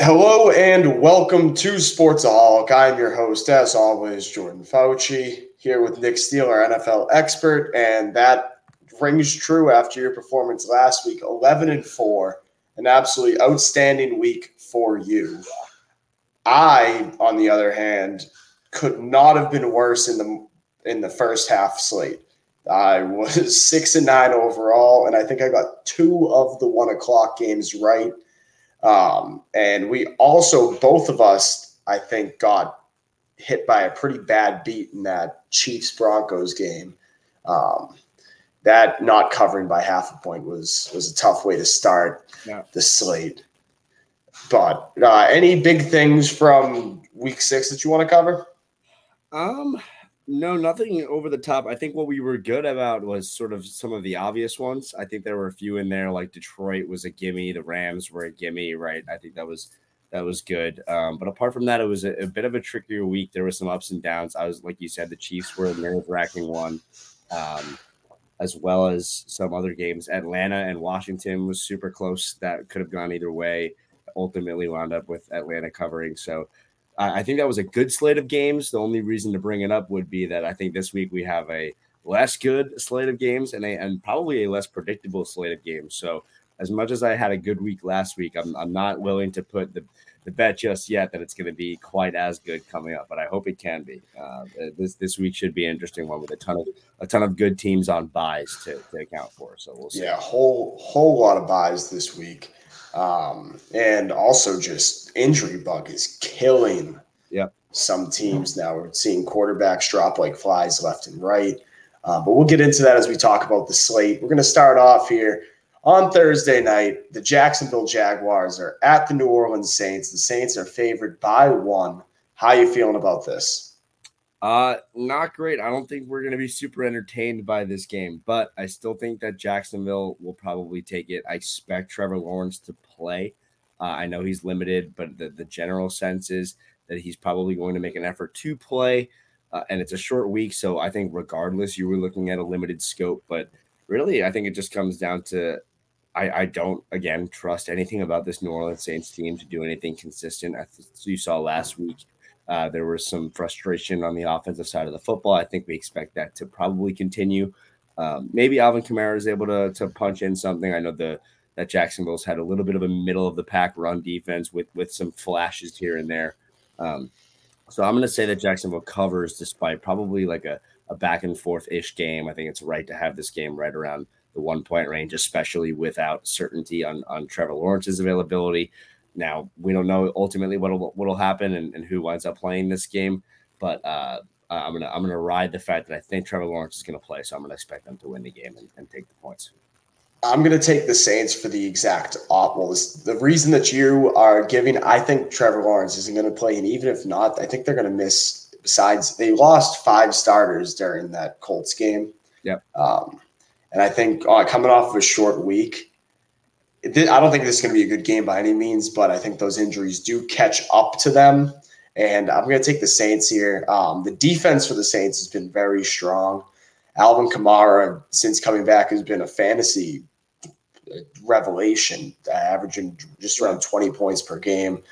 Hello and welcome to Sportsaholic. I'm your host, as always, Jordan Fauci, here with Nick Steele, our NFL expert, and that rings true after your performance last week, 11 and 4, an absolutely outstanding week for you. I, on the other hand, could not have been worse in the in the first half slate. I was six and nine overall, and I think I got two of the one o'clock games right. Um, and we also, both of us, I think, got hit by a pretty bad beat in that Chiefs Broncos game. Um, that not covering by half a point was was a tough way to start yeah. the slate. But uh, any big things from week six that you want to cover? Um, no, nothing over the top. I think what we were good about was sort of some of the obvious ones. I think there were a few in there, like Detroit was a gimme, the Rams were a gimme, right? I think that was that was good. Um, but apart from that, it was a, a, bit of a trickier week. There were some ups and downs. I was like you said, the Chiefs were a nerve wracking one, um, as well as some other games. Atlanta and Washington was super close. That could have gone either way. Ultimately, wound up with Atlanta covering. So I think that was a good slate of games. The only reason to bring it up would be that I think this week we have a less good slate of games and a and probably a less predictable slate of games. So as much as I had a good week last week, I'm, I'm not willing to put the, the bet just yet that it's going to be quite as good coming up, but I hope it can be. Uh, this this week should be an interesting one with a ton of a ton of good teams on buys to, to account for. So we'll see. Yeah, whole whole lot of buys this week. Um, and also just injury bug is killing yep. some teams now. We're seeing quarterbacks drop like flies left and right. Uh, but we'll get into that as we talk about the slate. We're going to start off here on Thursday night. The Jacksonville Jaguars are at the New Orleans Saints. The Saints are favored by one. How are you feeling about this? Uh, not great. I don't think we're going to be super entertained by this game, but I still think that Jacksonville will probably take it. I expect Trevor Lawrence to play. Uh, I know he's limited, but the, the general sense is that he's probably going to make an effort to play. Uh, and it's a short week. So I think, regardless, you were looking at a limited scope. But really, I think it just comes down to I, I don't, again, trust anything about this New Orleans Saints team to do anything consistent. As you saw last week, uh, there was some frustration on the offensive side of the football. I think we expect that to probably continue. Um, maybe Alvin Kamara is able to, to punch in something. I know the that Jacksonville's had a little bit of a middle of the pack run defense with with some flashes here and there. Um, so I'm going to say that Jacksonville covers despite probably like a, a back and forth ish game. I think it's right to have this game right around the one point range, especially without certainty on, on Trevor Lawrence's availability. Now we don't know ultimately what'll what'll happen and, and who winds up playing this game, but uh, I'm gonna I'm gonna ride the fact that I think Trevor Lawrence is gonna play, so I'm gonna expect them to win the game and, and take the points. I'm going to take the Saints for the exact opposite. The reason that you are giving, I think Trevor Lawrence isn't going to play, and even if not, I think they're going to miss. Besides, they lost five starters during that Colts game. Yep. Um, and I think uh, coming off of a short week, I don't think this is going to be a good game by any means, but I think those injuries do catch up to them. And I'm going to take the Saints here. Um, the defense for the Saints has been very strong. Alvin Kamara, since coming back, has been a fantasy revelation, averaging just around 20 points per game.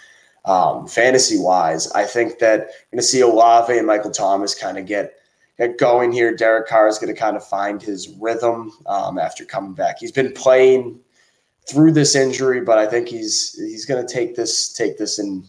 Um, fantasy wise, I think that we're going to see Olave and Michael Thomas kind of get get going here. Derek Carr is going to kind of find his rhythm um, after coming back. He's been playing through this injury, but I think he's he's going to take this take this and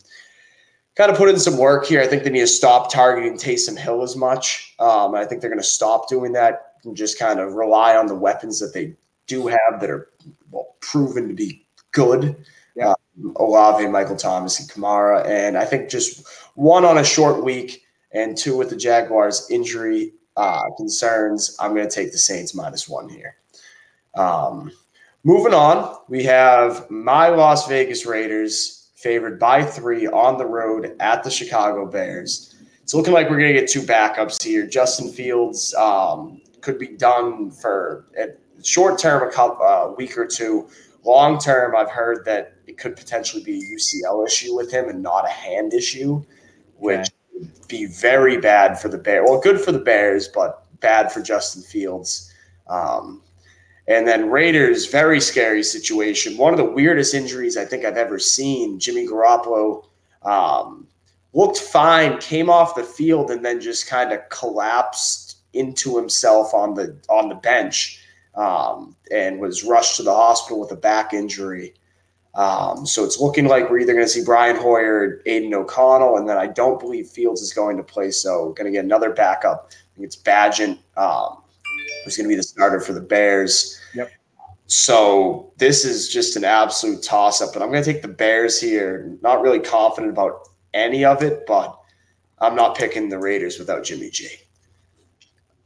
kind of put in some work here. I think they need to stop targeting Taysom Hill as much. Um, I think they're going to stop doing that and just kind of rely on the weapons that they do have that are well proven to be good. Yeah. Um, Olave, Michael Thomas, and Kamara, and I think just one on a short week and two with the Jaguars injury uh, concerns. I'm going to take the Saints minus one here. Um, Moving on, we have my Las Vegas Raiders favored by three on the road at the Chicago Bears. It's looking like we're going to get two backups here. Justin Fields um, could be done for a short term, a couple uh, week or two. Long term, I've heard that it could potentially be a UCL issue with him and not a hand issue, which okay. would be very bad for the Bears. Well, good for the Bears, but bad for Justin Fields. Um, And then Raiders, very scary situation. One of the weirdest injuries I think I've ever seen. Jimmy Garoppolo um, looked fine, came off the field, and then just kind of collapsed into himself on the on the bench, um, and was rushed to the hospital with a back injury. Um, so it's looking like we're either going to see Brian Hoyer, Aidan O'Connell, and then I don't believe Fields is going to play. So going to get another backup. I think it's Bagent, um, who's going to be the starter for the Bears. Yep. So this is just an absolute toss up, but I'm going to take the Bears here. Not really confident about any of it, but I'm not picking the Raiders without Jimmy G.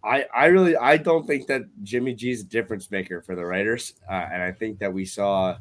I, I really I don't think that Jimmy G is a difference maker for the Raiders, uh, and I think that we saw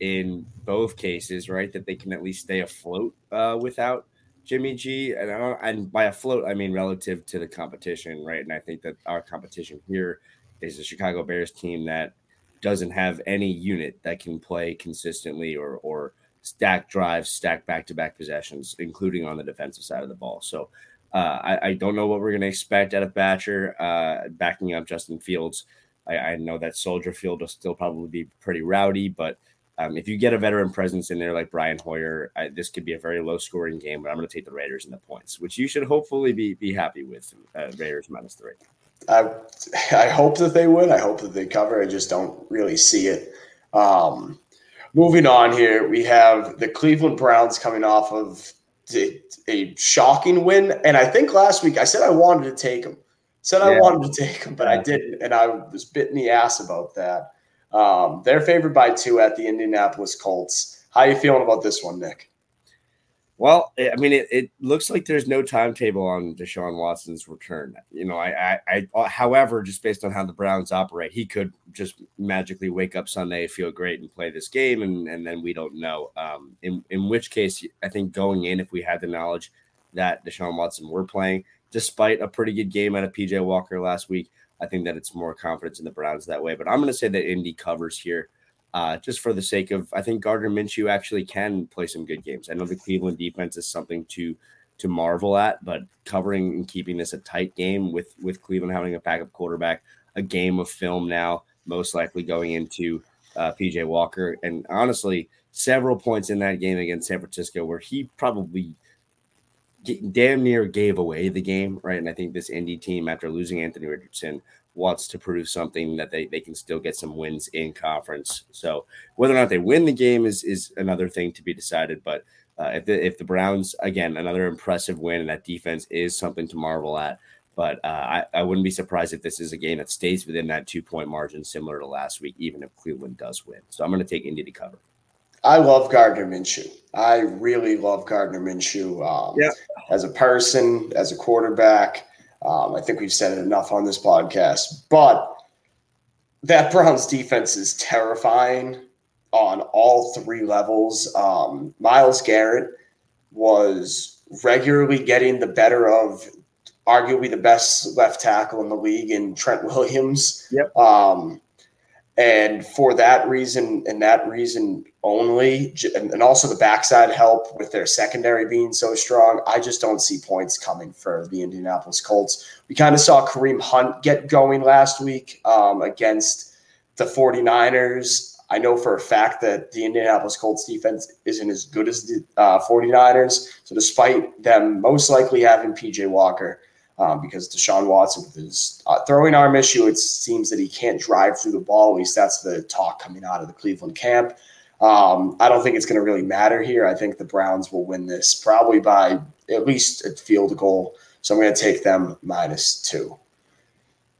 in both cases right that they can at least stay afloat uh, without Jimmy G, and and by afloat I mean relative to the competition, right? And I think that our competition here is the Chicago Bears team that doesn't have any unit that can play consistently or or stack drives, stack back to back possessions, including on the defensive side of the ball. So uh, I, I, don't know what we're going to expect out of Batcher uh, backing up Justin Fields. I, I, know that Soldier Field will still probably be pretty rowdy, but um, if you get a veteran presence in there like Brian Hoyer, I, this could be a very low scoring game. But I'm going to take the Raiders in the points, which you should hopefully be be happy with. Uh, Raiders minus three. I I hope that they win. I hope that they cover. I just don't really see it. Um, moving on here, we have the Cleveland Browns coming off of a shocking win. And I think last week I said I wanted to take them. Said yeah. I wanted to take them, but I didn't. And I was bitten the ass about that. Um, they're favored by two at the Indianapolis Colts. How are you feeling about this one, Nick? Well, I mean, it, it looks like there's no timetable on Deshaun Watson's return. You know, I, I, I, however, just based on how the Browns operate, he could just magically wake up Sunday, feel great, and play this game, and, and then we don't know. Um, in in which case, I think going in, if we had the knowledge that Deshaun Watson were playing, despite a pretty good game out of PJ Walker last week, I think that it's more confidence in the Browns that way. But I'm going to say that Indy covers here uh, just for the sake of I think Gardner Minshew actually can play some good games. I know the Cleveland defense is something to to marvel at, but covering and keeping this a tight game with with Cleveland having a backup quarterback, a game of film now, most likely going into uh, PJ Walker, and honestly, several points in that game against San Francisco where he probably damn near gave away the game, right? And I think this Indy team, after losing Anthony Richardson, wants to produce something that they, they can still get some wins in conference. So whether or not they win the game is is another thing to be decided. But uh, if the if the Browns again another impressive win and that defense is something to marvel at. But uh, I, I wouldn't be surprised if this is a game that stays within that two point margin, similar to last week, even if Cleveland does win. So I'm going to take Indy to cover. I love Gardner Minshew. I really love Gardner Minshew um, yeah. as a person, as a quarterback. Um, I think we've said it enough on this podcast, but that Browns defense is terrifying on all three levels. Um, Myles Garrett was regularly getting the better of arguably the best left tackle in the league in Trent Williams. Yep. Um, and for that reason and that reason only, and also the backside help with their secondary being so strong, I just don't see points coming for the Indianapolis Colts. We kind of saw Kareem Hunt get going last week um, against the 49ers. I know for a fact that the Indianapolis Colts defense isn't as good as the uh, 49ers. So, despite them most likely having PJ Walker, um, because Deshaun Watson with his uh, throwing arm issue, it seems that he can't drive through the ball. At least that's the talk coming out of the Cleveland camp. Um, I don't think it's going to really matter here. I think the Browns will win this probably by at least a field goal. So I'm going to take them minus two.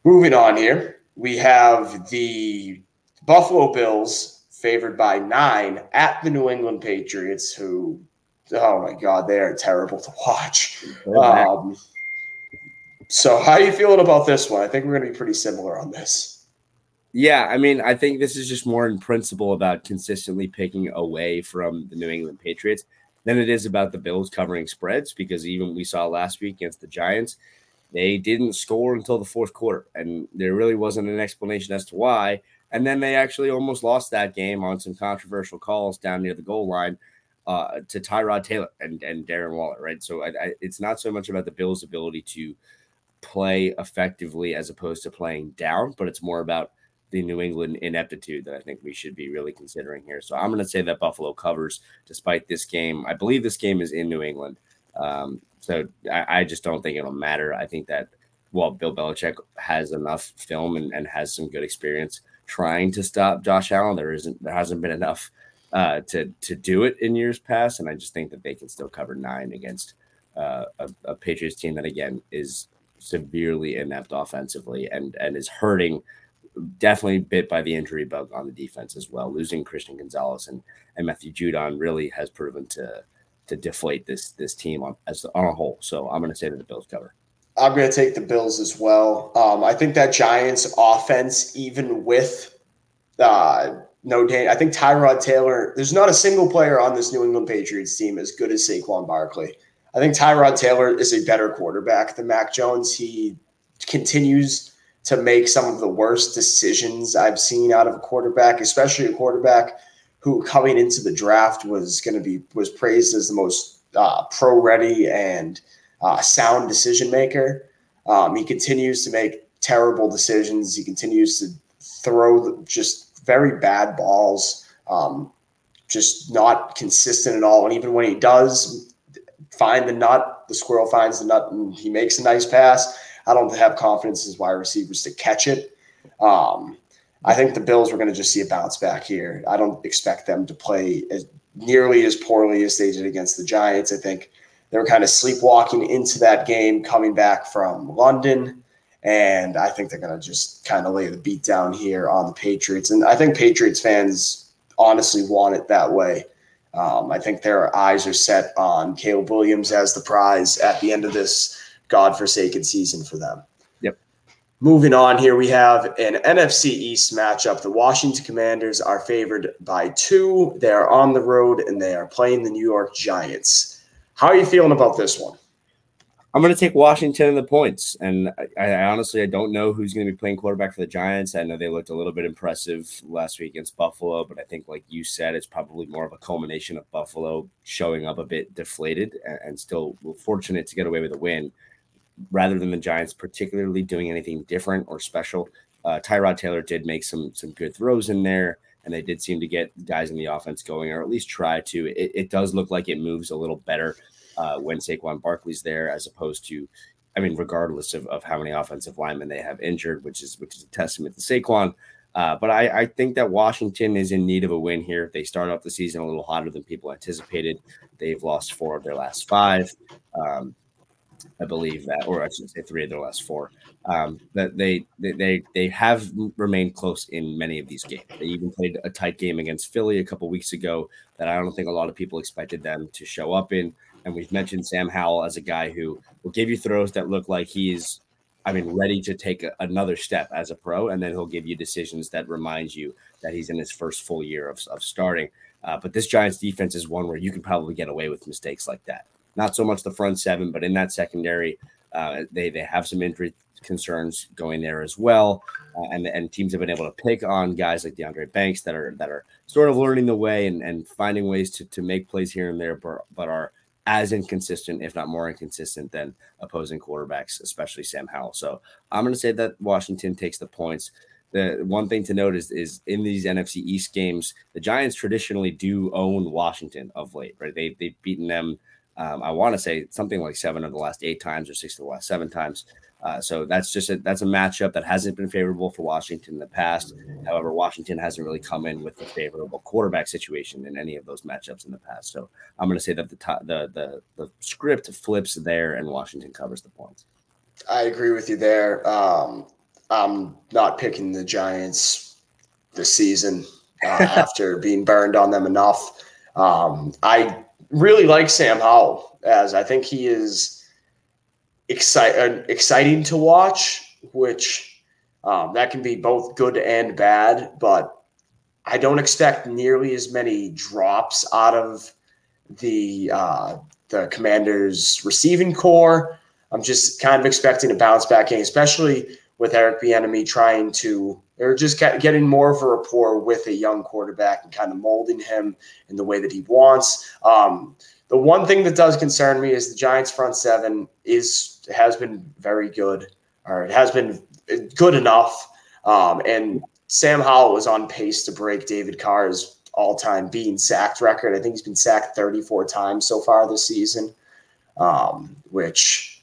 Moving on here, we have the Buffalo Bills favored by nine at the New England Patriots, who, oh my God, they are terrible to watch. Um, so, how are you feeling about this one? I think we're going to be pretty similar on this. Yeah, I mean, I think this is just more in principle about consistently picking away from the New England Patriots than it is about the Bills covering spreads because even we saw last week against the Giants, they didn't score until the fourth quarter, and there really wasn't an explanation as to why. And then they actually almost lost that game on some controversial calls down near the goal line uh, to Tyrod Taylor and, and Darren Waller, right? So I, I, it's not so much about the Bills' ability to play effectively as opposed to playing down, but it's more about the New England ineptitude that I think we should be really considering here. So I'm going to say that Buffalo covers despite this game. I believe this game is in New England. Um, so I, I, just don't think it'll matter. I think that well, Bill Belichick has enough film and, and has some good experience trying to stop Josh Allen. There isn't there hasn't been enough uh, to to do it in years past, and I just think that they can still cover nine against uh, a, a Patriots team that again is severely inept offensively and and is hurting definitely bit by the injury bug on the defense as well. Losing Christian Gonzalez and, and Matthew Judon really has proven to to deflate this this team on as on a whole. So I'm going to say that the Bills cover. I'm going to take the Bills as well. Um, I think that Giants offense, even with uh, no Dan, I think Tyrod Taylor. There's not a single player on this New England Patriots team as good as Saquon Barkley. I think Tyrod Taylor is a better quarterback than Mac Jones. He continues to make some of the worst decisions I've seen out of a quarterback, especially a quarterback who coming into the draft was going to be was praised as the most uh, pro ready and uh, sound decision maker. Um, he continues to make terrible decisions. He continues to throw just very bad balls, um, just not consistent at all. And even when he does find the nut, the squirrel finds the nut, and he makes a nice pass I don't have confidence as wide receivers to catch it. Um, I think the Bills are going to just see a bounce back here. I don't expect them to play as nearly as poorly as they did against the Giants. I think they were kind of sleepwalking into that game coming back from London. And I think they're going to just kind of lay the beat down here on the Patriots. And I think Patriots fans honestly want it that way. Um, I think their eyes are set on Caleb Williams as the prize at the end of this godforsaken season for them. Yep. Moving on here, we have an NFC East matchup. The Washington Commanders are favored by two. They are on the road and they are playing the New York Giants. How are you feeling about this one? I'm going to take Washington in the points, and I, I, honestly I don't know who's going to be playing quarterback for the Giants. I know they looked a little bit impressive last week against Buffalo, but I think, like you said, it's probably more of a culmination of Buffalo showing up a bit deflated and, and still fortunate to get away with a win rather than the Giants particularly doing anything different or special. Uh, Tyrod Taylor did make some some good throws in there, and they did seem to get guys in the offense going, or at least try to. It, it does look like it moves a little better uh, when Saquon Barkley's there, as opposed to, I mean, regardless of, of how many offensive linemen they have injured, which is which is a testament to Saquon. Uh, but I, I, think that Washington is in need of a win here. They start off the season a little hotter than people anticipated. They've lost four of their last five. Um, I believe that, or I should say three of their last four. Um, that they, they they they have remained close in many of these games. They even played a tight game against Philly a couple weeks ago that I don't think a lot of people expected them to show up in. And we've mentioned Sam Howell as a guy who will give you throws that look like he's, I mean, ready to take a, another step as a pro, and then he'll give you decisions that remind you that he's in his first full year of, of starting. Uh, but this Giants defense is one where you can probably get away with mistakes like that. Not so much the front seven, but in that secondary, uh, they they have some injury concerns going there as well, uh, and and teams have been able to pick on guys like DeAndre Banks that are that are sort of learning the way and, and finding ways to to make plays here and there, but, but are as inconsistent, if not more inconsistent, than opposing quarterbacks, especially Sam Howell. So I'm going to say that Washington takes the points. The one thing to note is, is in these NFC East games, the Giants traditionally do own Washington of late, right? They, they've beaten them um, I want to say something like seven of the last eight times or six of the last seven times. Uh, so that's just a, that's a matchup that hasn't been favorable for Washington in the past. However, Washington hasn't really come in with a favorable quarterback situation in any of those matchups in the past. So I'm going to say that the, top, the the the script flips there and Washington covers the points. I agree with you there. Um, I'm not picking the Giants this season uh, after being burned on them enough. Um, I really like Sam Howell as I think he is uh, exciting to watch, which um, that can be both good and bad. But I don't expect nearly as many drops out of the uh, the Commanders' receiving corps. I'm just kind of expecting a bounce back game, especially with Eric Bieniemy trying to or just getting more of a rapport with a young quarterback and kind of molding him in the way that he wants. Um, the one thing that does concern me is the Giants' front seven is has been very good, or it has been good enough. Um, and Sam Howell was on pace to break David Carr's all-time being sacked record. I think he's been sacked 34 times so far this season, um, which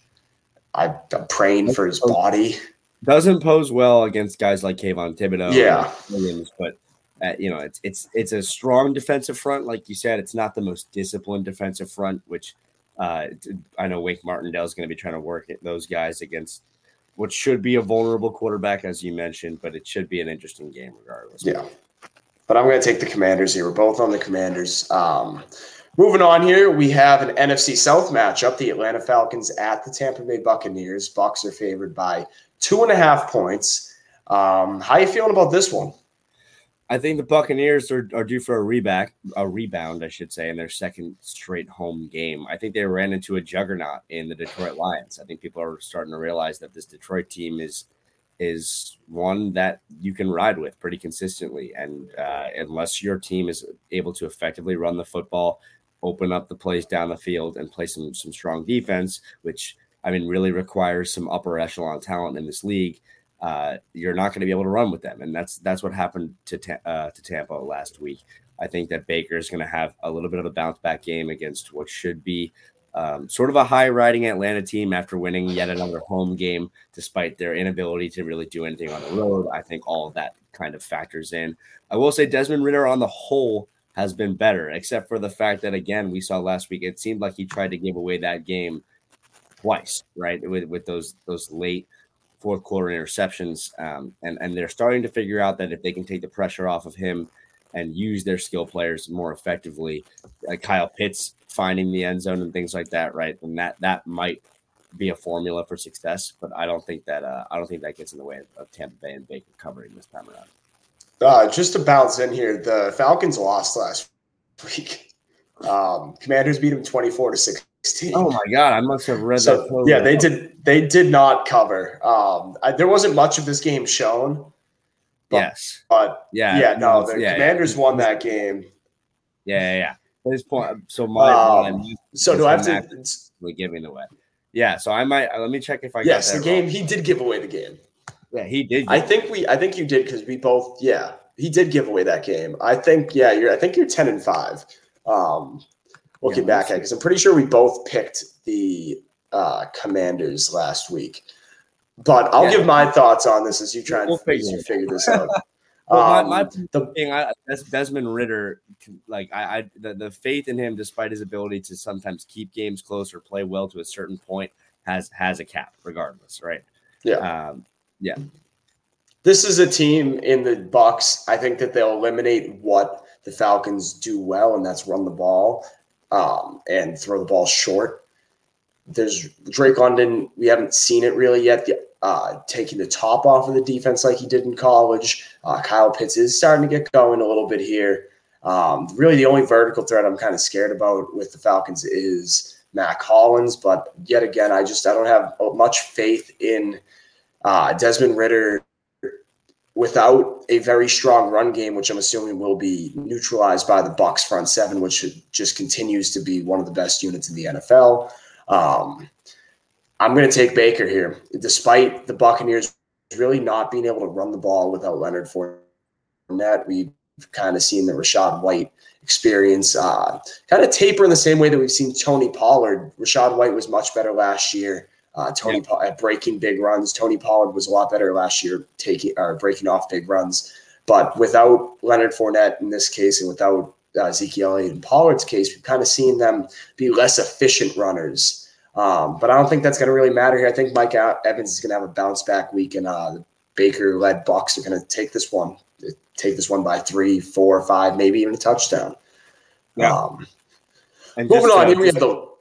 I, I'm praying for his body. Doesn't pose well against guys like Kayvon Thibodeaux, yeah, Williams, but uh, you know it's it's it's a strong defensive front, like you said. It's not the most disciplined defensive front, which uh, I know Wink Martindale is going to be trying to work those guys against what should be a vulnerable quarterback, as you mentioned, but it should be an interesting game regardless. Yeah. But I'm going to take the Commanders here. We're both on the Commanders. Um, moving on here, we have an NFC South matchup: the Atlanta Falcons at the Tampa Bay Buccaneers. Bucks are favored by two and a half points. Um, how are you feeling about this one? I think the Buccaneers are, are due for a reback, a rebound, I should say, in their second straight home game. I think they ran into a juggernaut in the Detroit Lions. I think people are starting to realize that this Detroit team is is one that you can ride with pretty consistently. And uh, unless your team is able to effectively run the football, open up the plays down the field, and play some some strong defense, which I mean really requires some upper echelon talent in this league uh, you're not going to be able to run with them, and that's that's what happened to uh, to Tampa last week. I think that Baker is going to have a little bit of a bounce back game against what should be um, sort of a high riding Atlanta team after winning yet another home game, despite their inability to really do anything on the road. I think all of that kind of factors in. I will say Desmond Ridder on the whole has been better, except for the fact that again we saw last week it seemed like he tried to give away that game twice, right? With with those those late fourth quarter interceptions. Um, and, and they're starting to figure out that if they can take the pressure off of him and use their skill players more effectively, like Kyle Pitts finding the end zone and things like that, right? And that that might be a formula for success. But I don't think that uh, I don't think that gets in the way of, of Tampa Bay and Baker covering this time around. Uh, just to bounce in here, the Falcons lost last week. Um, Commanders beat them twenty four to 16. Oh my god, I must have read so, that. Yeah, they did. They did not cover. Um, I, there wasn't much of this game shown. But, yes, but yeah, yeah, no, the yeah, Commanders yeah. won that game. Yeah, yeah, yeah. At this point, so my um, so do I have to We're giving away? Yeah, so I might let me check if I yes, the game wrong. he did give away the game. Yeah, he did. I think we, I think you did because we both, yeah, he did give away that game. I think, yeah, you're, I think you're ten and five. Um, looking yeah, back at because I'm pretty sure we both picked the uh, Commanders last week. But I'll yeah. give my thoughts on this as you try we'll and figure, figure this out. well, um, my, my the, thing, I, Desmond Ridder, like I, I the, the faith in him, despite his ability to sometimes keep games close or play well to a certain point, has has a cap regardless, right? Yeah, um, yeah. This is a team in the Bucks. I think that they'll eliminate what the Falcons do well, and that's run the ball um, and throw the ball short. There's Drake London. We haven't seen it really yet. Uh, taking the top off of the defense like he did in college. Uh, Kyle Pitts is starting to get going a little bit here. Um, really, the only vertical threat I'm kind of scared about with the Falcons is Mack Hollins. But yet again, I just I don't have much faith in uh, Desmond Ridder without a very strong run game, which I'm assuming will be neutralized by the Bucks front seven, which just continues to be one of the best units in the NFL. Um, I'm going to take Baker here, despite the Buccaneers really not being able to run the ball without Leonard Fournette. We've kind of seen the Rachaad White experience uh, kind of taper in the same way that we've seen Tony Pollard. Rachaad White was much better last year. Uh, Tony yeah. at breaking big runs. Tony Pollard was a lot better last year, taking or breaking off big runs. But without Leonard Fournette in this case, and without uh, Ezekiel and Pollard's case, we've kind of seen them be less efficient runners. Um, but I don't think that's going to really matter here. I think Mike Evans is going to have a bounce back week, and uh, the Baker-led Bucks are going to take this one, take this one by three, four, five, maybe even a touchdown. Yeah. Um, moving on, here we have the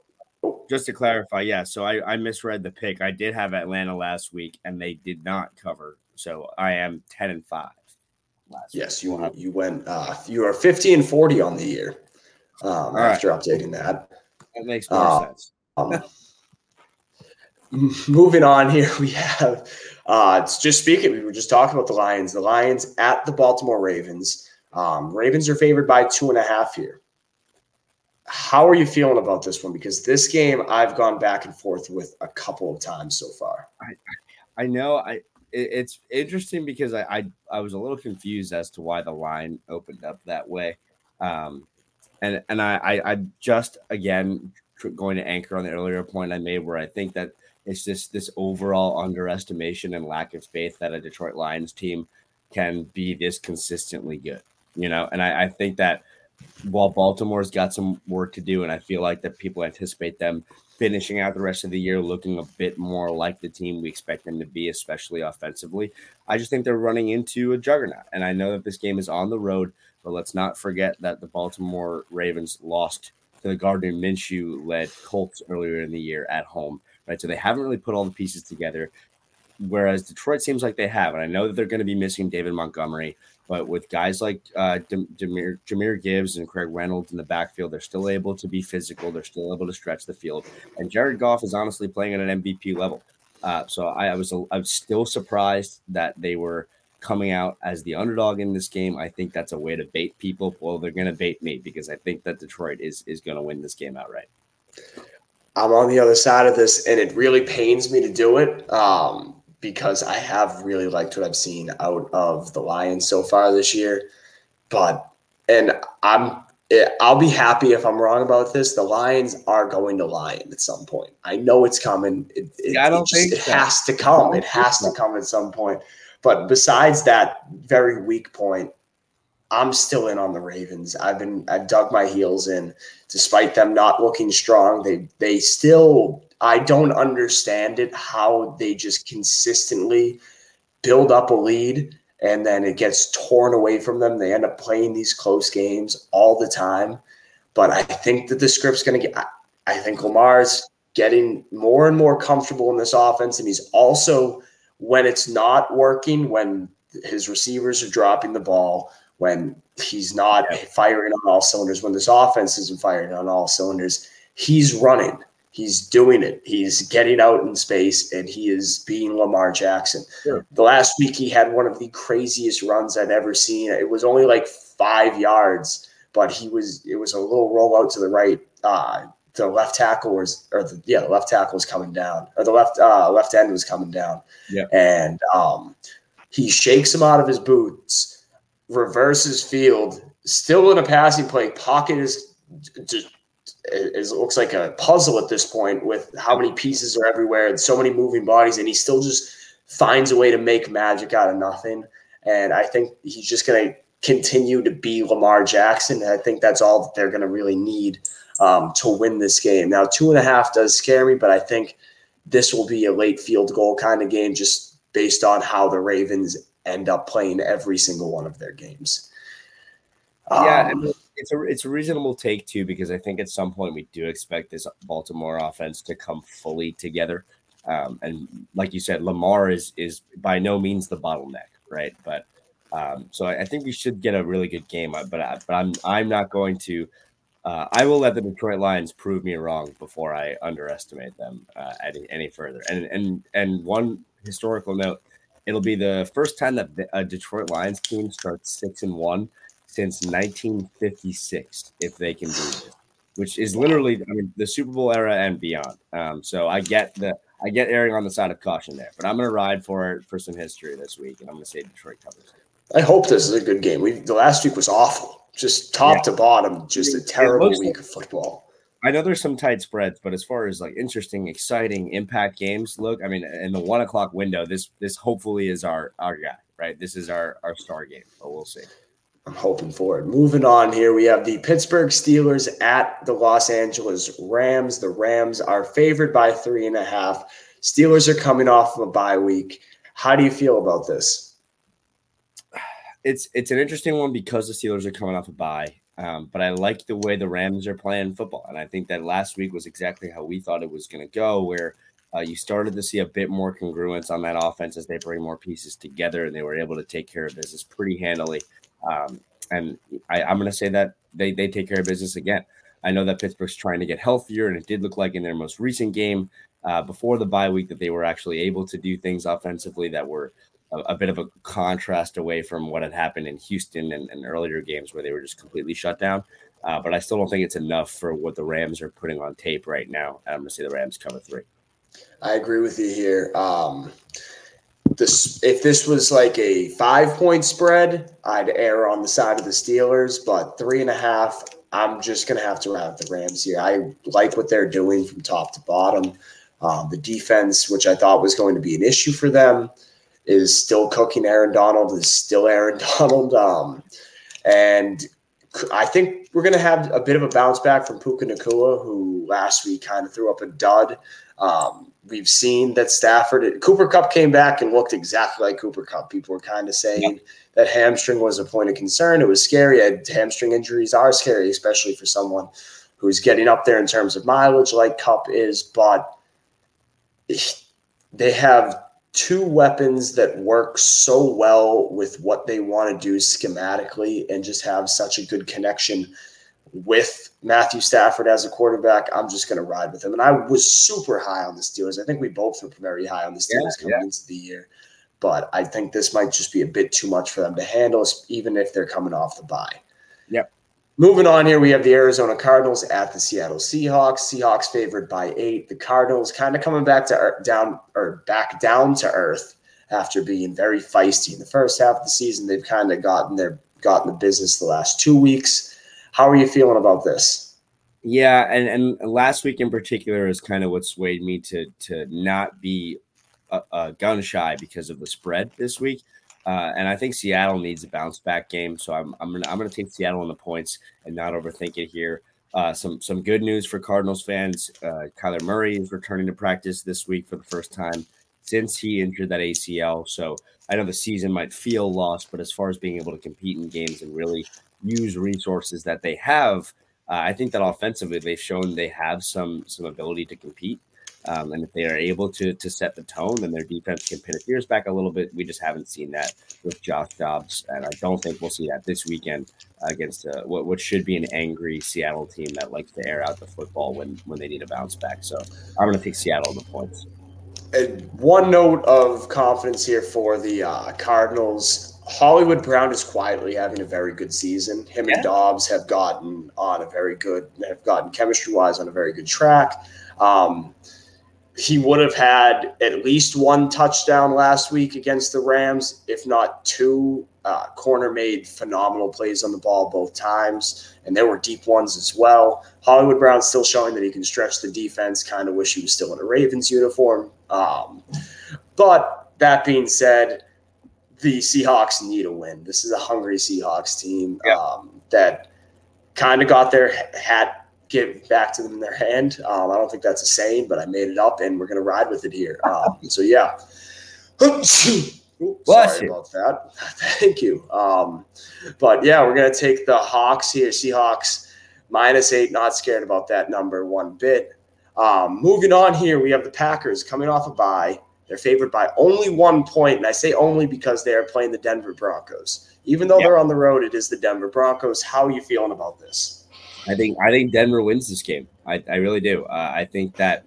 just to clarify, yeah. So I, I misread the pick. I did have Atlanta last week, and they did not cover. So I am ten and five. Last yes, week. you you went. Uh, you are fifty and forty on the year. Um, after right. updating that, that makes more uh, sense. um, moving on here, we have. Uh, it's just speaking. We were just talking about the Lions. The Lions at the Baltimore Ravens. Um, Ravens are favored by two and a half here. How are you feeling about this one? Because this game I've gone back and forth with a couple of times so far. I, I know I it, it's interesting because I, I, I was a little confused as to why the line opened up that way, um, and and I I, I just again going to anchor on the earlier point I made where I think that it's just this overall underestimation and lack of faith that a Detroit Lions team can be this consistently good, you know, and I, I think that while Baltimore's got some work to do, and I feel like that people anticipate them finishing out the rest of the year looking a bit more like the team we expect them to be, especially offensively. I just think they're running into a juggernaut. And I know that this game is on the road, but let's not forget that the Baltimore Ravens lost to the Gardner Minshew led Colts earlier in the year at home, right? So they haven't really put all the pieces together. Whereas Detroit seems like they have. And I know that they're going to be missing David Montgomery. But with guys like uh, Jahmyr, Jahmyr Gibbs and Craig Reynolds in the backfield, they're still able to be physical. They're still able to stretch the field. And Jared Goff is honestly playing at an MVP level. Uh, so I, I was I was still surprised that they were coming out as the underdog in this game. I think that's a way to bait people. Well, they're going to bait me because I think that Detroit is is going to win this game outright. I'm on the other side of this, and it really pains me to do it. Um, because I have really liked what I've seen out of the Lions so far this year. But and I'm I'll be happy if I'm wrong about this. The Lions are going to Lion at some point. I know it's coming. It, it, yeah, I don't it just, think it has to come. It has to come at some point. But besides that very weak point, I'm still in on the Ravens. I've been I've dug my heels in, despite them not looking strong. They they still I don't understand it how they just consistently build up a lead and then it gets torn away from them. They end up playing these close games all the time. But I think that the script's going to get, I think Lamar's getting more and more comfortable in this offense. And he's also, when it's not working, when his receivers are dropping the ball, when he's not firing on all cylinders, when this offense isn't firing on all cylinders, he's running. He's doing it. He's getting out in space and he is being Lamar Jackson. Sure. The last week he had one of the craziest runs I've ever seen. It was only like five yards, but he was it was a little rollout to the right. Uh, the left tackle was or the yeah, the left tackle was coming down. Or the left uh, left end was coming down. Yeah. And um, he shakes him out of his boots, reverses field, still in a passing play, pocket is just it looks like a puzzle at this point with how many pieces are everywhere and so many moving bodies, and he still just finds a way to make magic out of nothing. And I think he's just going to continue to be Lamar Jackson. And I think that's all that they're going to really need um, to win this game. Now, two and a half does scare me, but I think this will be a late field goal kind of game just based on how the Ravens end up playing every single one of their games. Yeah, um, it's a it's a reasonable take too because I think at some point we do expect this Baltimore offense to come fully together. Um, and like you said, Lamar is is by no means the bottleneck, right? But um, so I, I, think we should get a really good game. Uh, but I, but I'm I'm not going to. Uh, I will let the Detroit Lions prove me wrong before I underestimate them uh, any any further. And and and one historical note: it'll be the first time that a Detroit Lions team starts six and one since 1956, if they can do this, which is literally I mean, the Super Bowl era and beyond. Um, so I get the I get erring on the side of caution there, but I'm going to ride for it for some history this week, and I'm going to say Detroit covers. I hope this is a good game. We the last week was awful, just top yeah. to bottom, just a terrible week like, of football. I know there's some tight spreads, but as far as like interesting, exciting impact games look, I mean, in the one o'clock window, this this hopefully is our our guy, right? This is our our star game, but we'll see. I'm hoping for it. Moving on here, we have the Pittsburgh Steelers at the Los Angeles Rams. The Rams are favored by three and a half. Steelers are coming off of a bye week. How do you feel about this? It's it's an interesting one because the Steelers are coming off a bye. Um, but I like the way the Rams are playing football, and I think that last week was exactly how we thought it was going to go, where uh, you started to see a bit more congruence on that offense as they bring more pieces together, and they were able to take care of business pretty handily. Um, and I, am going to say that they, they take care of business again. I know that Pittsburgh's trying to get healthier, and it did look like in their most recent game uh, before the bye week that they were actually able to do things offensively that were a, a bit of a contrast away from what had happened in Houston and, and earlier games where they were just completely shut down. Uh, but I still don't think it's enough for what the Rams are putting on tape right now. I'm going to say the Rams cover three. I agree with you here. Um, this if this was like a five point spread, I'd err on the side of the Steelers, but three and a half, I'm just gonna have to have the Rams here. I like what they're doing from top to bottom. Um, the defense, which I thought was going to be an issue for them, is still cooking. Aaron Donald is still Aaron Donald, um, and I think we're going to have a bit of a bounce back from Puka Nacua, who last week kind of threw up a dud. Um, we've seen that Stafford, Cooper Kupp came back and looked exactly like Cooper Kupp. People were kind of saying yep. that hamstring was a point of concern. It was scary. Hamstring injuries are scary, especially for someone who's getting up there in terms of mileage like Kupp is. But they have two weapons that work so well with what they want to do schematically and just have such a good connection with Matthew Stafford as a quarterback. I'm just going to ride with him. And I was super high on the Steelers. I think we both were very high on the Steelers yeah, coming yeah. into the year. But I think this might just be a bit too much for them to handle, even if they're coming off the bye. Yep. Moving on here, we have the Arizona Cardinals at the Seattle Seahawks. Seahawks favored by eight. The Cardinals kind of coming back to earth, down or back down to earth after being very feisty in the first half of the season. They've kind of gotten their gotten the business the last two weeks. How are you feeling about this? Yeah, and and last week in particular is kind of what swayed me to to not be gun shy because of the spread this week. Uh, and I think Seattle needs a bounce back game. So I'm I'm gonna I'm gonna take Seattle on the points and not overthink it here. Uh, some some good news for Cardinals fans. Uh, Kyler Murray is returning to practice this week for the first time since he injured that ACL. So I know the season might feel lost, but as far as being able to compete in games and really use resources that they have, uh, I think that offensively they've shown they have some some ability to compete. Um, and if they are able to to set the tone, then their defense can pin its ears back a little bit. We just haven't seen that with Josh Dobbs, and I don't think we'll see that this weekend against uh, what, what should be an angry Seattle team that likes to air out the football when when they need a bounce back. So I'm going to take Seattle on the points. And one note of confidence here for the uh, Cardinals. Hollywood Brown is quietly having a very good season. Him yeah. and Dobbs have gotten on a very good, have gotten chemistry wise on a very good track. Um, he would have had at least one touchdown last week against the Rams, if not two. Uh, corner made phenomenal plays on the ball both times, and there were deep ones as well. Hollywood Brown still showing that he can stretch the defense. Kind of wish he was still in a Ravens uniform. Um, but that being said, the Seahawks need a win. This is a hungry Seahawks team yeah. um, that kind of got their hat give back to them in their hand. Um, I don't think that's a saying, but I made it up, and we're gonna ride with it here. Um, so yeah. Oops, sorry about that. Thank you. Um, but yeah, we're gonna take the Hawks here. Seahawks minus eight. Not scared about that number one bit. Um, moving on here, we have the Packers coming off a bye. They're favored by only one point, and I say only because they are playing the Denver Broncos. Even though yep. they're on the road, it is the Denver Broncos. How are you feeling about this? I think I think Denver wins this game. I, I really do. Uh, I think that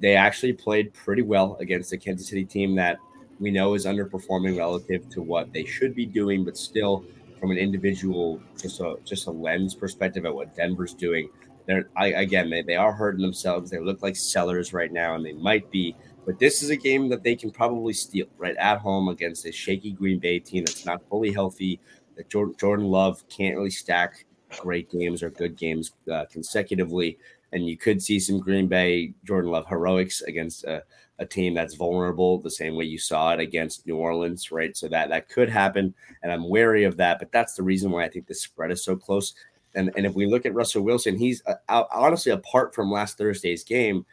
they actually played pretty well against the Kansas City team that we know is underperforming relative to what they should be doing, but still from an individual just a just a lens perspective at what Denver's doing. They're I, again they, they are hurting themselves. They look like sellers right now, and they might be. But this is a game that they can probably steal right at home against a shaky Green Bay team that's not fully healthy. That Jordan Love can't really stack great games or good games uh, consecutively. And you could see some Green Bay Jordan Love heroics against a, a, team that's vulnerable, the same way you saw it against New Orleans, right? So that that could happen, and I'm wary of that. But that's the reason why I think the spread is so close. And and if we look at Russell Wilson, he's uh, honestly apart from last Thursday's game,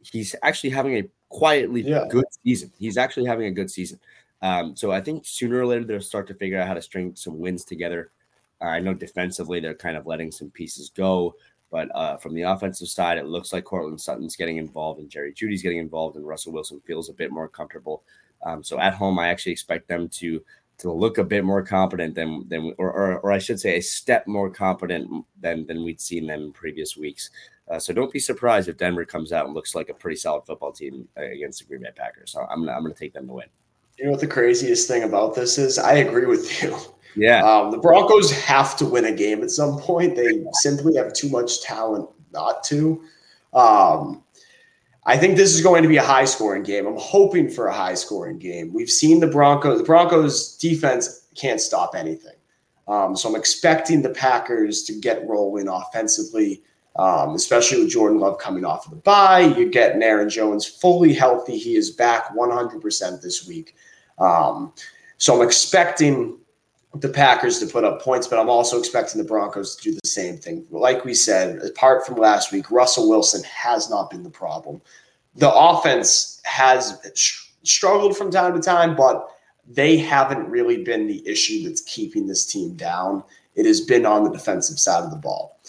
he's actually having a quietly yeah. good season. He's actually having a good season. Um, so I think sooner or later they'll start to figure out how to string some wins together. I know defensively they're kind of letting some pieces go, but uh, from the offensive side, it looks like Courtland Sutton's getting involved and Jerry Jeudy's getting involved, and Russell Wilson feels a bit more comfortable. Um, so at home, I actually expect them to to look a bit more competent than than or, or, or I should say a step more competent than than we'd seen them in previous weeks. Uh, so don't be surprised if Denver comes out and looks like a pretty solid football team against the Green Bay Packers. So I'm gonna, I'm going to take them to win. You know what the craziest thing about this is? I agree with you. Yeah. Um, the Broncos have to win a game at some point. They simply have too much talent not to. Um, I think this is going to be a high scoring game. I'm hoping for a high scoring game. We've seen the Broncos, the Broncos defense can't stop anything. Um, so I'm expecting the Packers to get rolling offensively, um, especially with Jordan Love coming off of the bye. You're getting Aaron Jones fully healthy. He is back 100% this week. Um, so I'm expecting the Packers to put up points, but I'm also expecting the Broncos to do the same thing. Like we said, apart from last week, Russell Wilson has not been the problem. The offense has struggled from time to time, but they haven't really been the issue that's keeping this team down. It has been on the defensive side of the ball.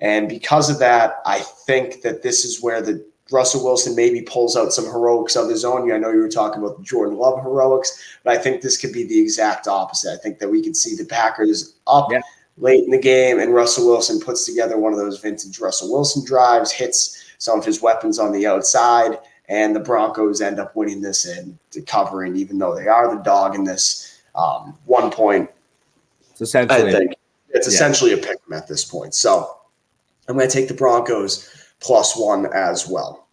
And because of that, I think that this is where the Russell Wilson maybe pulls out some heroics of his own. I know you were talking about the Jordan Love heroics, but I think this could be the exact opposite. I think that we could see the Packers up yeah. late in the game, and Russell Wilson puts together one of those vintage Russell Wilson drives, hits some of his weapons on the outside, and the Broncos end up winning this and covering, even though they are the dog in this um, one point. It's essentially, I think it's yeah. essentially a pick at this point. So I'm going to take the Broncos plus one as well.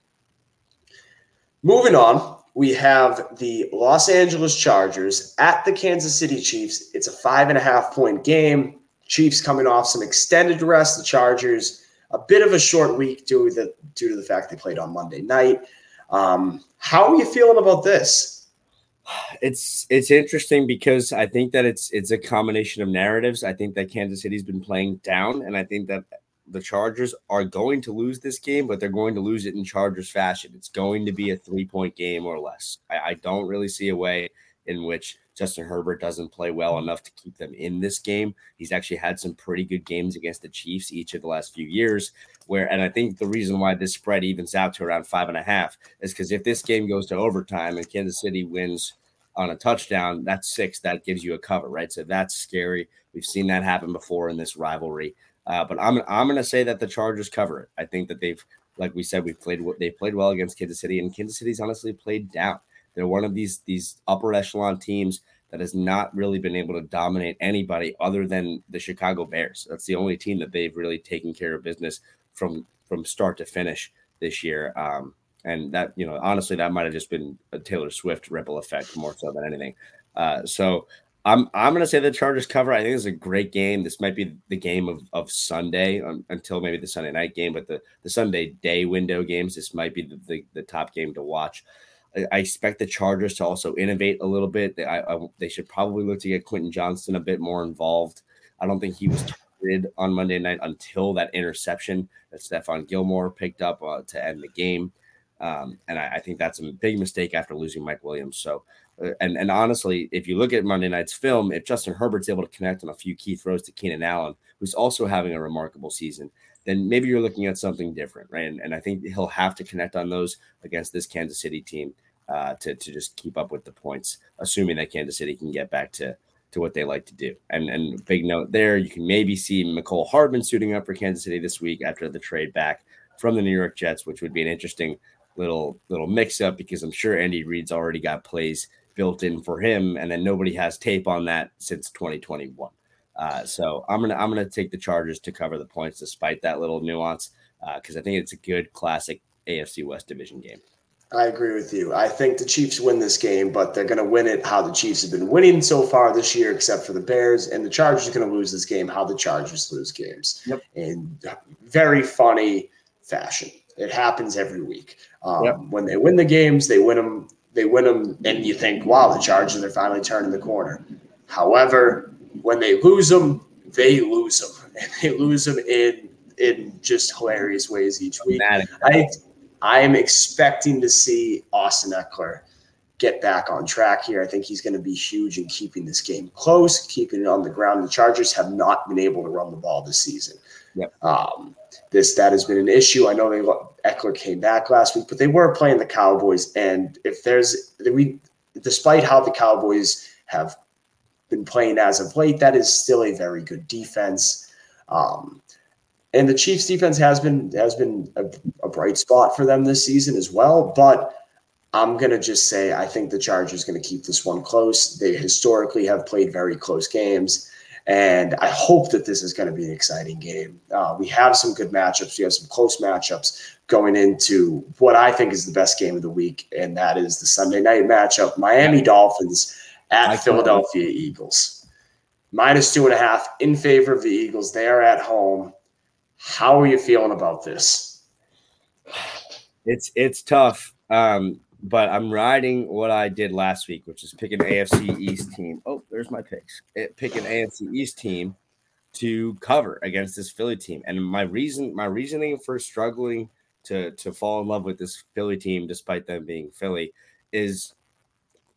Moving on, we have the Los Angeles Chargers at the Kansas City Chiefs. It's a five and a half point game. Chiefs coming off some extended rest. The Chargers a bit of a short week due to the, due to the fact they played on Monday night. Um, how are you feeling about this? It's it's interesting because I think that it's it's a combination of narratives. I think that Kansas City's been playing down, and I think that the Chargers are going to lose this game, but they're going to lose it in Chargers fashion. It's going to be a three point game or less. I, I, don't really see a way in which Justin Herbert doesn't play well enough to keep them in this game. He's actually had some pretty good games against the Chiefs each of the last few years. Where, and I think the reason why this spread evens out to around five and a half is because if this game goes to overtime and Kansas City wins on a touchdown, that's six. That gives you a cover, right? So that's scary. We've seen that happen before in this rivalry. Uh, but I'm I'm going to say that the Chargers cover it. I think that they've, like we said, we've played they played well against Kansas City, and Kansas City's honestly played down. They're one of these these upper echelon teams that has not really been able to dominate anybody other than the Chicago Bears. That's the only team that they've really taken care of business from from start to finish this year. Um, and that you know honestly that might have just been a Taylor Swift ripple effect more so than anything. Uh, so I'm I'm gonna say the Chargers cover. I think it's a great game. This might be the game of, of Sunday um, until maybe the Sunday night game, but the, the Sunday day window games. This might be the, the, the top game to watch. I, I, expect the Chargers to also innovate a little bit. They, I, I, they should probably look to get Quentin Johnston a bit more involved. I don't think he was targeted on Monday night until that interception that Stephon Gilmore picked up uh, to end the game. Um, and I, I, think that's a big mistake after losing Mike Williams. So and and honestly, if you look at Monday night's film, if Justin Herbert's able to connect on a few key throws to Keenan Allen, who's also having a remarkable season, then maybe you're looking at something different, right? And, and I think he'll have to connect on those against this Kansas City team uh, to to just keep up with the points, assuming that Kansas City can get back to to what they like to do. And and big note there, you can maybe see Mecole Hardman suiting up for Kansas City this week after the trade back from the New York Jets, which would be an interesting little little mix up because I'm sure Andy Reid's already got plays built in for him, and then nobody has tape on that since 2021. Uh, so I'm gonna I'm gonna take the Chargers to cover the points despite that little nuance because uh, I think it's a good classic AFC West division game. I agree with you. I think the Chiefs win this game, but they're going to win it how the Chiefs have been winning so far this year, except for the Bears. And the Chargers are going to lose this game how the Chargers lose games yep. in very funny fashion. It happens every week. Um, yep. When they win the games, they win them they win them, and you think, wow, the Chargers are finally turning the corner. However, when they lose them, they lose them, and they lose them in in just hilarious ways each week. I I am expecting to see Austin Ekeler get back on track here. I think he's going to be huge in keeping this game close, keeping it on the ground. The Chargers have not been able to run the ball this season. Yep. Um, this that has been an issue. I know they Ekeler came back last week, but they were playing the Cowboys, and if there's we, despite how the Cowboys have been playing as of late, that is still a very good defense. Um, and the Chiefs' defense has been has been a, a bright spot for them this season as well. But I'm gonna just say I think the Chargers going to keep this one close. They historically have played very close games, And I hope that this is going to be an exciting game. Uh, we have some good matchups. We have some close matchups going into what I think is the best game of the week, and that is the Sunday night matchup Miami Dolphins at Philadelphia Eagles. Minus two and a half in favor of the Eagles. They are at home. How are you feeling about this? It's it's tough. Um, but I'm riding what I did last week, which is pick an AFC East team. Oh, there's my picks. Pick an AFC East team to cover against this Philly team. And my reason, my reasoning for struggling to to fall in love with this Philly team, despite them being Philly, is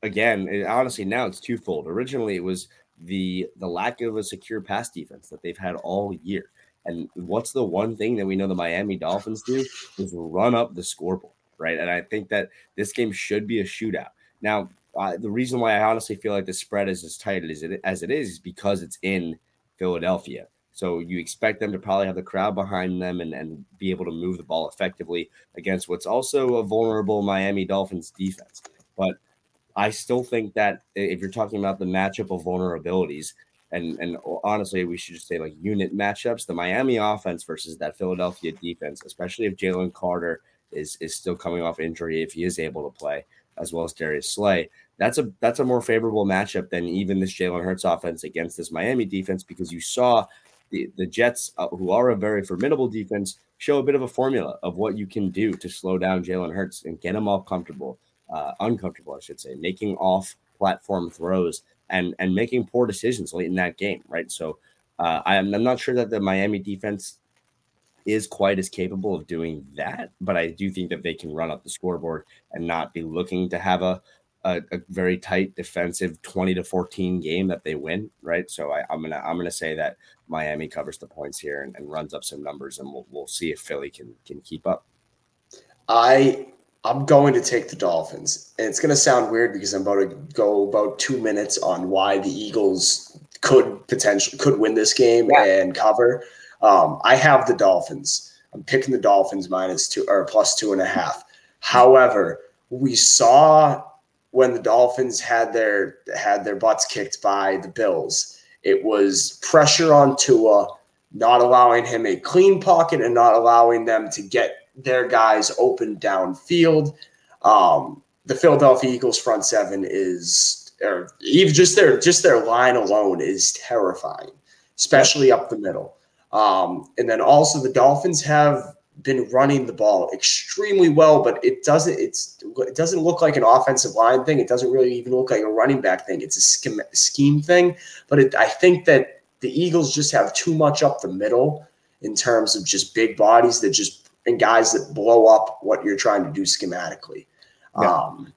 again, it, honestly, now it's twofold. Originally, it was the the lack of a secure pass defense that they've had all year. And what's the one thing that we know the Miami Dolphins do is run up the scoreboard right? And I think that this game should be a shootout. Now, uh, the reason why I honestly feel like the spread is as tight as it as it is is because it's in Philadelphia. So you expect them to probably have the crowd behind them and, and be able to move the ball effectively against what's also a vulnerable Miami Dolphins defense. But I still think that if you're talking about the matchup of vulnerabilities, and and honestly, we should just say like unit matchups, the Miami offense versus that Philadelphia defense, especially if Jalen Carter is is still coming off injury if he is able to play, as well as Darius Slay. That's a that's a more favorable matchup than even this Jalen Hurts offense against this Miami defense because you saw the the Jets, uh, who are a very formidable defense, show a bit of a formula of what you can do to slow down Jalen Hurts and get him all comfortable, uh, uncomfortable, I should say, making off platform throws and and making poor decisions late in that game, right? So uh, I'm, I'm not sure that the Miami defense is quite as capable of doing that, but I do think that they can run up the scoreboard and not be looking to have a a, a very tight defensive 20 to 14 game that they win, right? So I, am gonna I'm gonna say that Miami covers the points here and, and runs up some numbers, and we'll we'll see if Philly can can keep up. I I'm going to take the Dolphins. And it's going to sound weird because I'm about to go about two minutes on why the Eagles could potentially could win this game yeah. and cover. Um, I have the Dolphins. I'm picking the Dolphins minus two or plus two and a half. However, we saw when the Dolphins had their had their butts kicked by the Bills, it was pressure on Tua, not allowing him a clean pocket and not allowing them to get their guys open downfield. Um, the Philadelphia Eagles front seven is, or even just their just their line alone is terrifying, especially up the middle. Um, and then also the Dolphins have been running the ball extremely well, but it doesn't it's it doesn't look like an offensive line thing. It doesn't really even look like a running back thing. It's a scheme, scheme thing. But it, I think that the Eagles just have too much up the middle in terms of just big bodies that just and guys that blow up what you're trying to do schematically. Yeah. Um,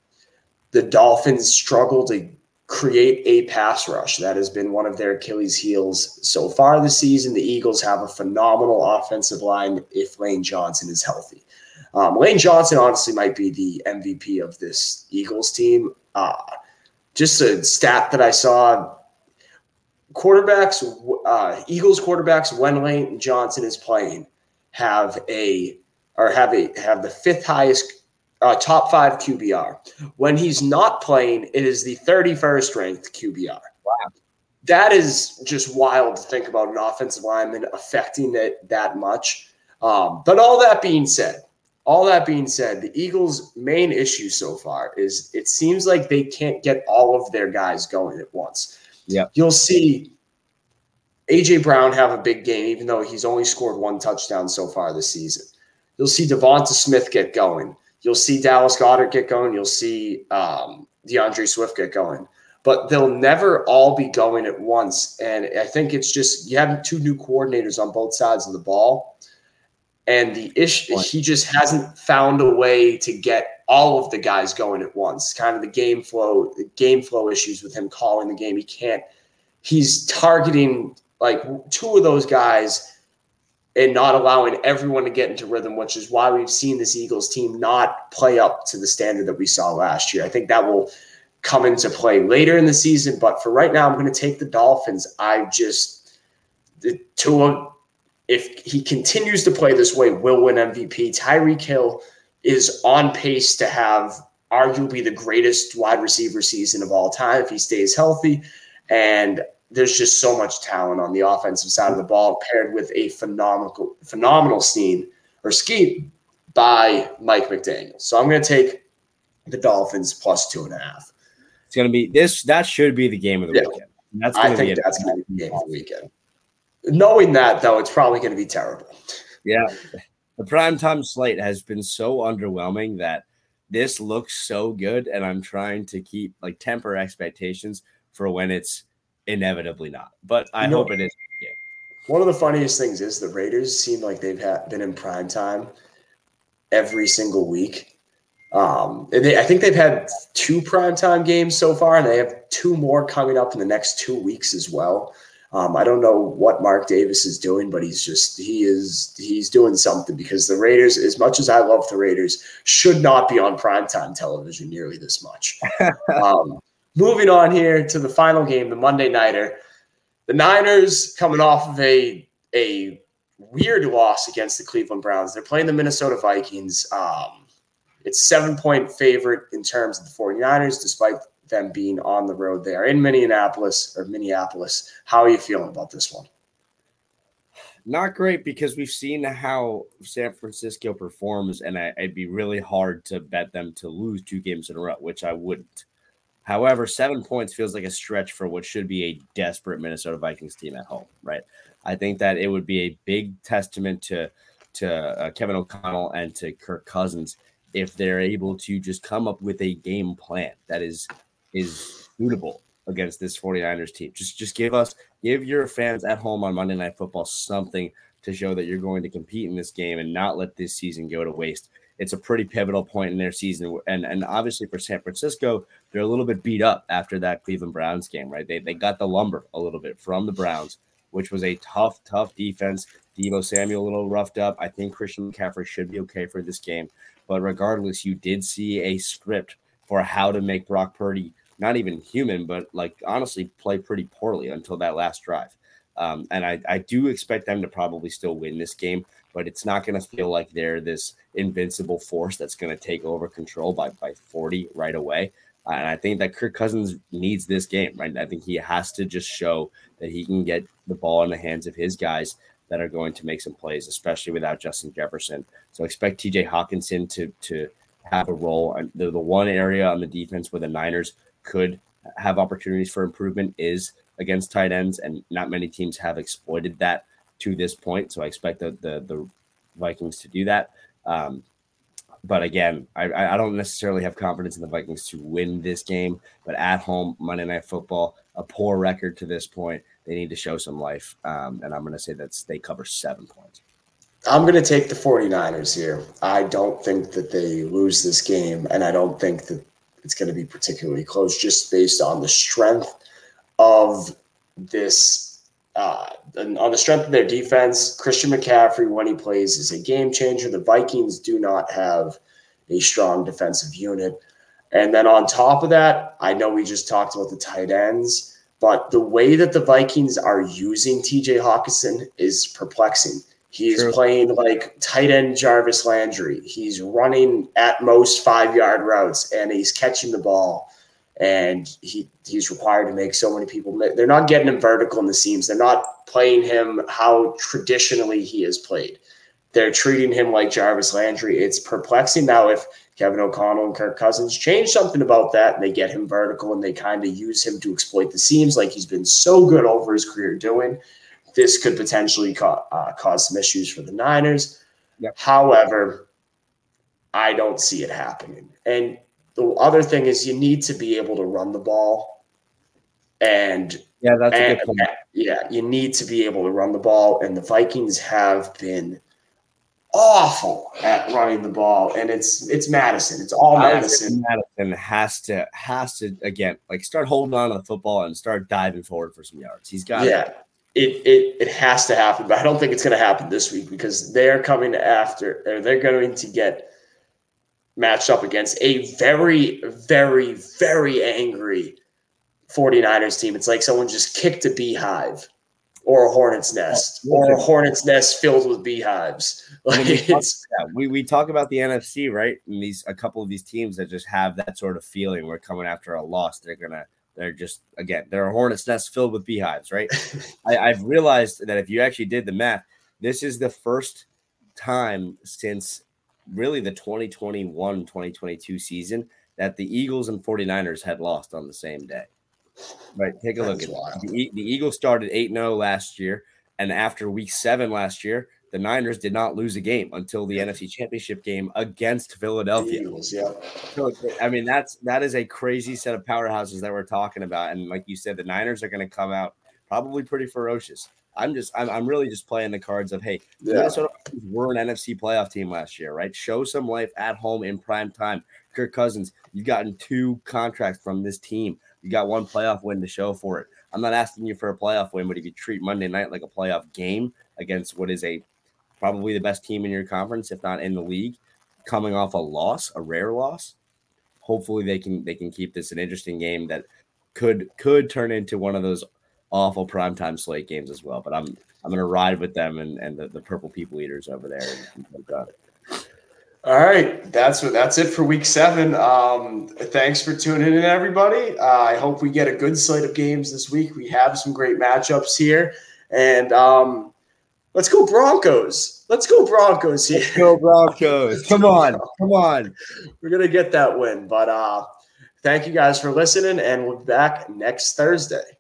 the Dolphins struggle to create a pass rush. That has been one of their Achilles' heels so far this season. The Eagles have a phenomenal offensive line if Lane Johnson is healthy. Um, Lane Johnson honestly might be the MVP of this Eagles team. Uh, just a stat that I saw quarterbacks, uh, Eagles quarterbacks, when Lane Johnson is playing, have a or have a have the fifth highest uh, top five QBR. When he's not playing, it is the 31st ranked QBR. Wow. That is just wild to think about an offensive lineman affecting it that much. Um, but all that being said, all that being said, the Eagles' main issue so far is it seems like they can't get all of their guys going at once. Yeah. You'll see AJ Brown have a big game, even though he's only scored one touchdown so far this season. You'll see Devonta Smith get going. You'll see Dallas Goedert get going. You'll see um, D'Andre Swift get going. But they'll never all be going at once. And I think it's just you have two new coordinators on both sides of the ball. And the issue, he just hasn't found a way to get all of the guys going at once. Kind of the game flow, the game flow issues with him calling the game. He can't. He's targeting like two of those guys and not allowing everyone to get into rhythm, which is why we've seen this Eagles team not play up to the standard that we saw last year. I think that will come into play later in the season, but for right now, I'm going to take the Dolphins. I just the Tua, if he continues to play this way, will win MVP. Tyreek Hill is on pace to have arguably the greatest wide receiver season of all time if he stays healthy. And there's just so much talent on the offensive side of the ball paired with a phenomenal phenomenal scheme or scheme by Mike McDaniel. So I'm going to take the Dolphins plus two and a half. It's going to be this. That should be the game of the yeah. weekend. That's I think that's going to be the game of the weekend. Knowing that though, it's probably going to be terrible. Yeah, the primetime slate has been so underwhelming that this looks so good, and I'm trying to keep like temper expectations for when it's inevitably not. But I you know, hope it is. Yeah. One of the funniest things is the Raiders seem like they've had, been in prime time every single week. Um, they, I think they've had two primetime games so far, and they have two more coming up in the next two weeks as well. Um, I don't know what Mark Davis is doing, but he's just he is he's doing something because the Raiders, as much as I love the Raiders, should not be on primetime television nearly this much. um, moving on here to the final game, the Monday nighter. The Niners coming off of a a weird loss against the Cleveland Browns. They're playing the Minnesota Vikings. Um, it's seven point favorite in terms of the 49ers, despite them being on the road. They are in Minneapolis or Minneapolis. How are you feeling about this one? Not great because we've seen how San Francisco performs, and I, it'd be really hard to bet them to lose two games in a row, which I wouldn't. However, seven points feels like a stretch for what should be a desperate Minnesota Vikings team at home, right? I think that it would be a big testament to to uh, Kevin O'Connell and to Kirk Cousins if they're able to just come up with a game plan that is is suitable against this 49ers team. Just just give us give your fans at home on Monday Night Football something to show that you're going to compete in this game and not let this season go to waste. It's a pretty pivotal point in their season. And and obviously for San Francisco, they're a little bit beat up after that Cleveland Browns game, right? They they got the lumber a little bit from the Browns, which was a tough, tough defense. Deebo Samuel a little roughed up. I think Christian McCaffrey should be okay for this game. But regardless, you did see a script for how to make Brock Purdy not even human, but like honestly play pretty poorly until that last drive. Um, and I, I do expect them to probably still win this game, but it's not going to feel like they're this invincible force that's going to take over control by, by 40 right away. And I think that Kirk Cousins needs this game, right? I think he has to just show that he can get the ball in the hands of his guys that are going to make some plays, especially without Justin Jefferson. So expect TJ Hockenson to to have a role. The, the one area on the defense where the Niners could have opportunities for improvement is against tight ends, and not many teams have exploited that to this point. So I expect the the, the Vikings to do that. Um, but again, I, I don't necessarily have confidence in the Vikings to win this game. But at home, Monday Night Football, a poor record to this point. They need to show some life. Um, and I'm going to say that they cover seven points. I'm going to take the 49ers here. I don't think that they lose this game, and I don't think that it's going to be particularly close just based on the strength of this. Uh, on the strength of their defense, Christian McCaffrey, when he plays, is a game changer. The Vikings do not have a strong defensive unit. And then on top of that, I know we just talked about the tight ends, but the way that the Vikings are using TJ Hockenson is perplexing. He's True. playing like tight end Jarvis Landry. He's running at most five yard routes and he's catching the ball. And he he's required to make so many people. They're not getting him vertical in the seams. They're not playing him how traditionally he has played. They're treating him like Jarvis Landry. It's perplexing now if Kevin O'Connell and Kirk Cousins change something about that and they get him vertical and they kind of use him to exploit the seams like he's been so good over his career doing this could potentially ca- uh, cause some issues for the Niners. Yep. However, I don't see it happening. And the other thing is, you need to be able to run the ball. And yeah, that's and, a good point. Yeah, you need to be able to run the ball. And the Vikings have been awful at running the ball, and it's it's Mattison. It's all Mattison. Mattison has to has to again like start holding on to the football and start diving forward for some yards. He's got yeah it, it it has to happen, but I don't think it's going to happen this week because they're coming after, or they're going to get matched up against a very, very, very angry 49ers team. It's like someone just kicked a beehive or a hornet's nest oh, or a hornet's nest filled with beehives. Like we, talk, yeah, we, we talk about the NFC, right? And these a couple of these teams that just have that sort of feeling. We're coming after a loss. They're gonna They're just again, they're a hornet's nest filled with beehives, right? I, I've realized that if you actually did the math, this is the first time since really the 2021 2022 season that the Eagles and 49ers had lost on the same day. Right. Take a look at. The, the Eagles started 8 0 last year. And after week seven last year, the Niners did not lose a game until the NFC Championship game against Philadelphia. Eagles, yeah. So I mean that's that is a crazy set of powerhouses that we're talking about, and like you said, the Niners are going to come out probably pretty ferocious. I'm just I'm, I'm really just playing the cards of hey, yeah. Minnesota were an NFC playoff team last year, right? Show some life at home in prime time. Kirk Cousins, you've gotten two contracts from this team. You got one playoff win to show for it. I'm not asking you for a playoff win, but if you treat Monday night like a playoff game against what is a probably the best team in your conference, if not in the league, coming off a loss, a rare loss, hopefully they can they can keep this an interesting game that could could turn into one of those awful primetime slate games as well. But I'm I'm gonna ride with them and, and the, the purple people eaters over there All right, that's what that's it for week seven. Um, thanks for tuning in, everybody. Uh, I hope we get a good slate of games this week. We have some great matchups here, and um, let's go Broncos. Let's go Broncos here. Let's go Broncos. Come on, come on. We're gonna get that win. But uh, thank you guys for listening, and we'll be back next Thursday.